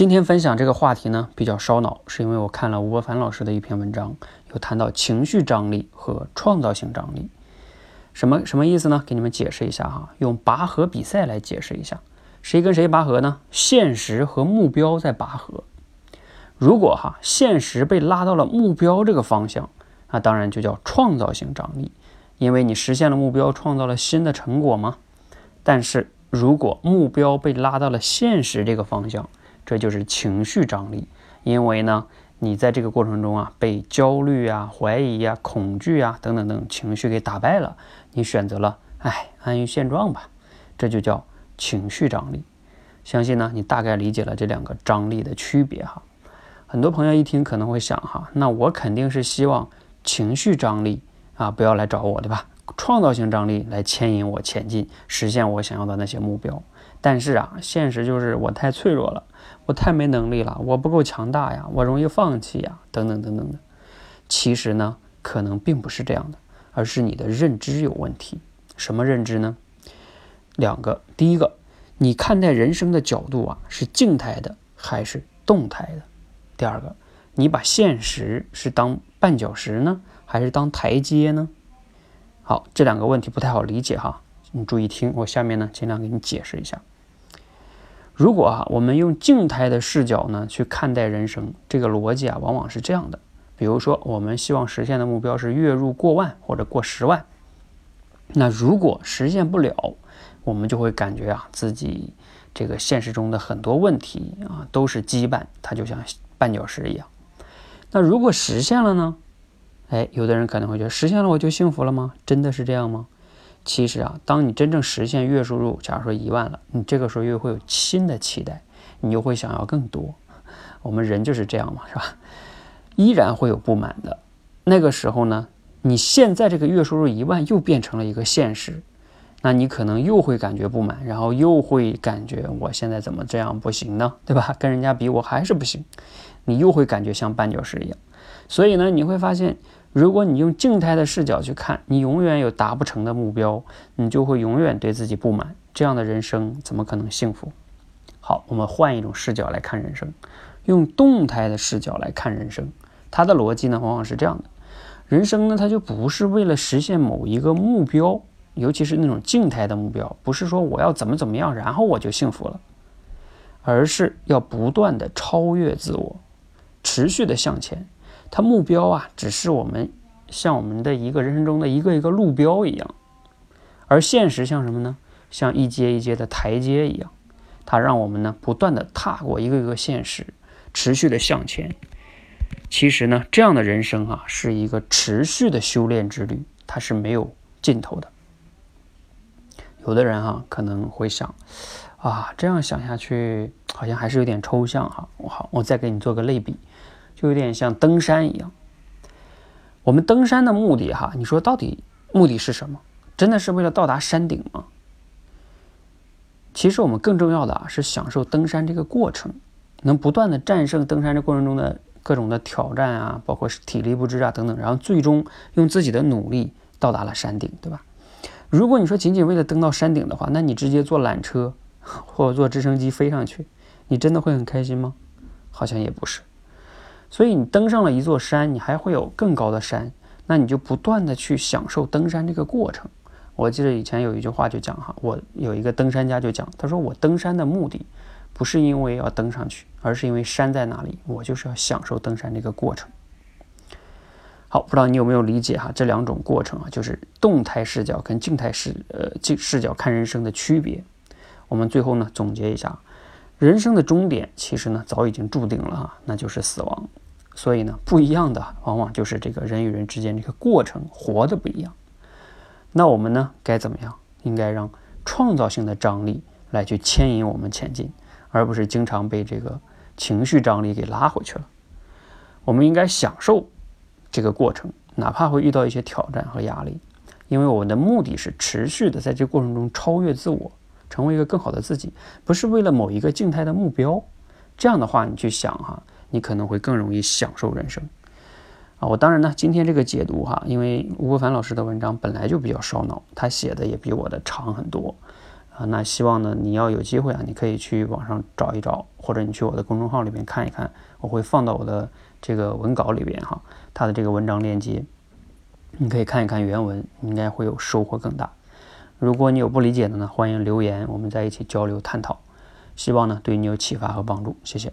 今天分享这个话题呢比较烧脑，是因为我看了吴伯凡老师的一篇文章，有谈到情绪张力和创造性张力。什么什么意思呢？给你们解释一下哈，用拔河比赛来解释一下，谁跟谁拔河呢？现实和目标在拔河。如果哈现实被拉到了目标这个方向，那当然就叫创造性张力，因为你实现了目标，创造了新的成果嘛。但是如果目标被拉到了现实这个方向，这就是情绪张力，因为呢。你在这个过程中啊，被焦虑啊、怀疑啊、恐惧啊等等等情绪给打败了，你选择了哎安于现状吧，这就叫情绪张力。相信呢，你大概理解了这两个张力的区别哈。很多朋友一听可能会想哈，那我肯定是希望情绪张力啊不要来找我，对吧？创造性张力来牵引我前进，实现我想要的那些目标。但是啊，现实就是我太脆弱了，我太没能力了，我不够强大呀，我容易放弃呀，等等等等的。其实呢，可能并不是这样的，而是你的认知有问题。什么认知呢？两个，第一个，你看待人生的角度啊，是静态的还是动态的？第二个，你把现实是当绊脚石呢，还是当台阶呢？好，这两个问题不太好理解哈，你注意听，我下面呢尽量给你解释一下。如果啊，我们用静态的视角呢去看待人生，这个逻辑啊，往往是这样的。比如说，我们希望实现的目标是月入过万或者过十万。那如果实现不了，我们就会感觉啊，自己这个现实中的很多问题啊都是羁绊，它就像绊脚石一样。那如果实现了呢？哎，有的人可能会觉得实现了我就幸福了吗？真的是这样吗？其实啊，当你真正实现月收入，假如说一万了，你这个时候又会有新的期待，你又会想要更多。我们人就是这样嘛，是吧？依然会有不满的。那个时候呢，你现在这个月收入一万又变成了一个现实，那你可能又会感觉不满，然后又会感觉我现在怎么这样不行呢？对吧？跟人家比我还是不行，你又会感觉像绊脚石一样。所以呢，你会发现。如果你用静态的视角去看，你永远有达不成的目标，你就会永远对自己不满。这样的人生怎么可能幸福？好，我们换一种视角来看人生，用动态的视角来看人生。它的逻辑呢，往往是这样的：人生呢，它就不是为了实现某一个目标，尤其是那种静态的目标，不是说我要怎么怎么样，然后我就幸福了，而是要不断的超越自我，持续的向前。它目标啊，只是我们像我们的一个人生中的一个一个路标一样，而现实像什么呢？像一阶一阶的台阶一样，它让我们呢不断的踏过一个一个现实，持续的向前。其实呢，这样的人生啊，是一个持续的修炼之旅，它是没有尽头的。有的人哈可能会想，啊，这样想下去好像还是有点抽象哈。我好，我再给你做个类比。就有点像登山一样，我们登山的目的哈，你说到底目的是什么？真的是为了到达山顶吗？其实我们更重要的啊是享受登山这个过程，能不断的战胜登山这过程中的各种的挑战啊，包括体力不支啊等等，然后最终用自己的努力到达了山顶，对吧？如果你说仅仅为了登到山顶的话，那你直接坐缆车或者坐直升机飞上去，你真的会很开心吗？好像也不是。所以你登上了一座山，你还会有更高的山，那你就不断的去享受登山这个过程。我记得以前有一句话就讲哈，我有一个登山家就讲，他说我登山的目的不是因为要登上去，而是因为山在哪里，我就是要享受登山这个过程。好，不知道你有没有理解哈？这两种过程啊，就是动态视角跟静态视呃静视角看人生的区别。我们最后呢总结一下，人生的终点其实呢早已经注定了哈，那就是死亡。所以呢，不一样的往往就是这个人与人之间这个过程活的不一样。那我们呢，该怎么样？应该让创造性的张力来去牵引我们前进，而不是经常被这个情绪张力给拉回去了。我们应该享受这个过程，哪怕会遇到一些挑战和压力，因为我们的目的是持续的在这个过程中超越自我，成为一个更好的自己，不是为了某一个静态的目标。这样的话，你去想哈。你可能会更容易享受人生啊！我当然呢，今天这个解读哈，因为吴伯凡老师的文章本来就比较烧脑，他写的也比我的长很多啊。那希望呢，你要有机会啊，你可以去网上找一找，或者你去我的公众号里面看一看，我会放到我的这个文稿里边哈，他的这个文章链接，你可以看一看原文，应该会有收获更大。如果你有不理解的呢，欢迎留言，我们在一起交流探讨。希望呢对你有启发和帮助，谢谢。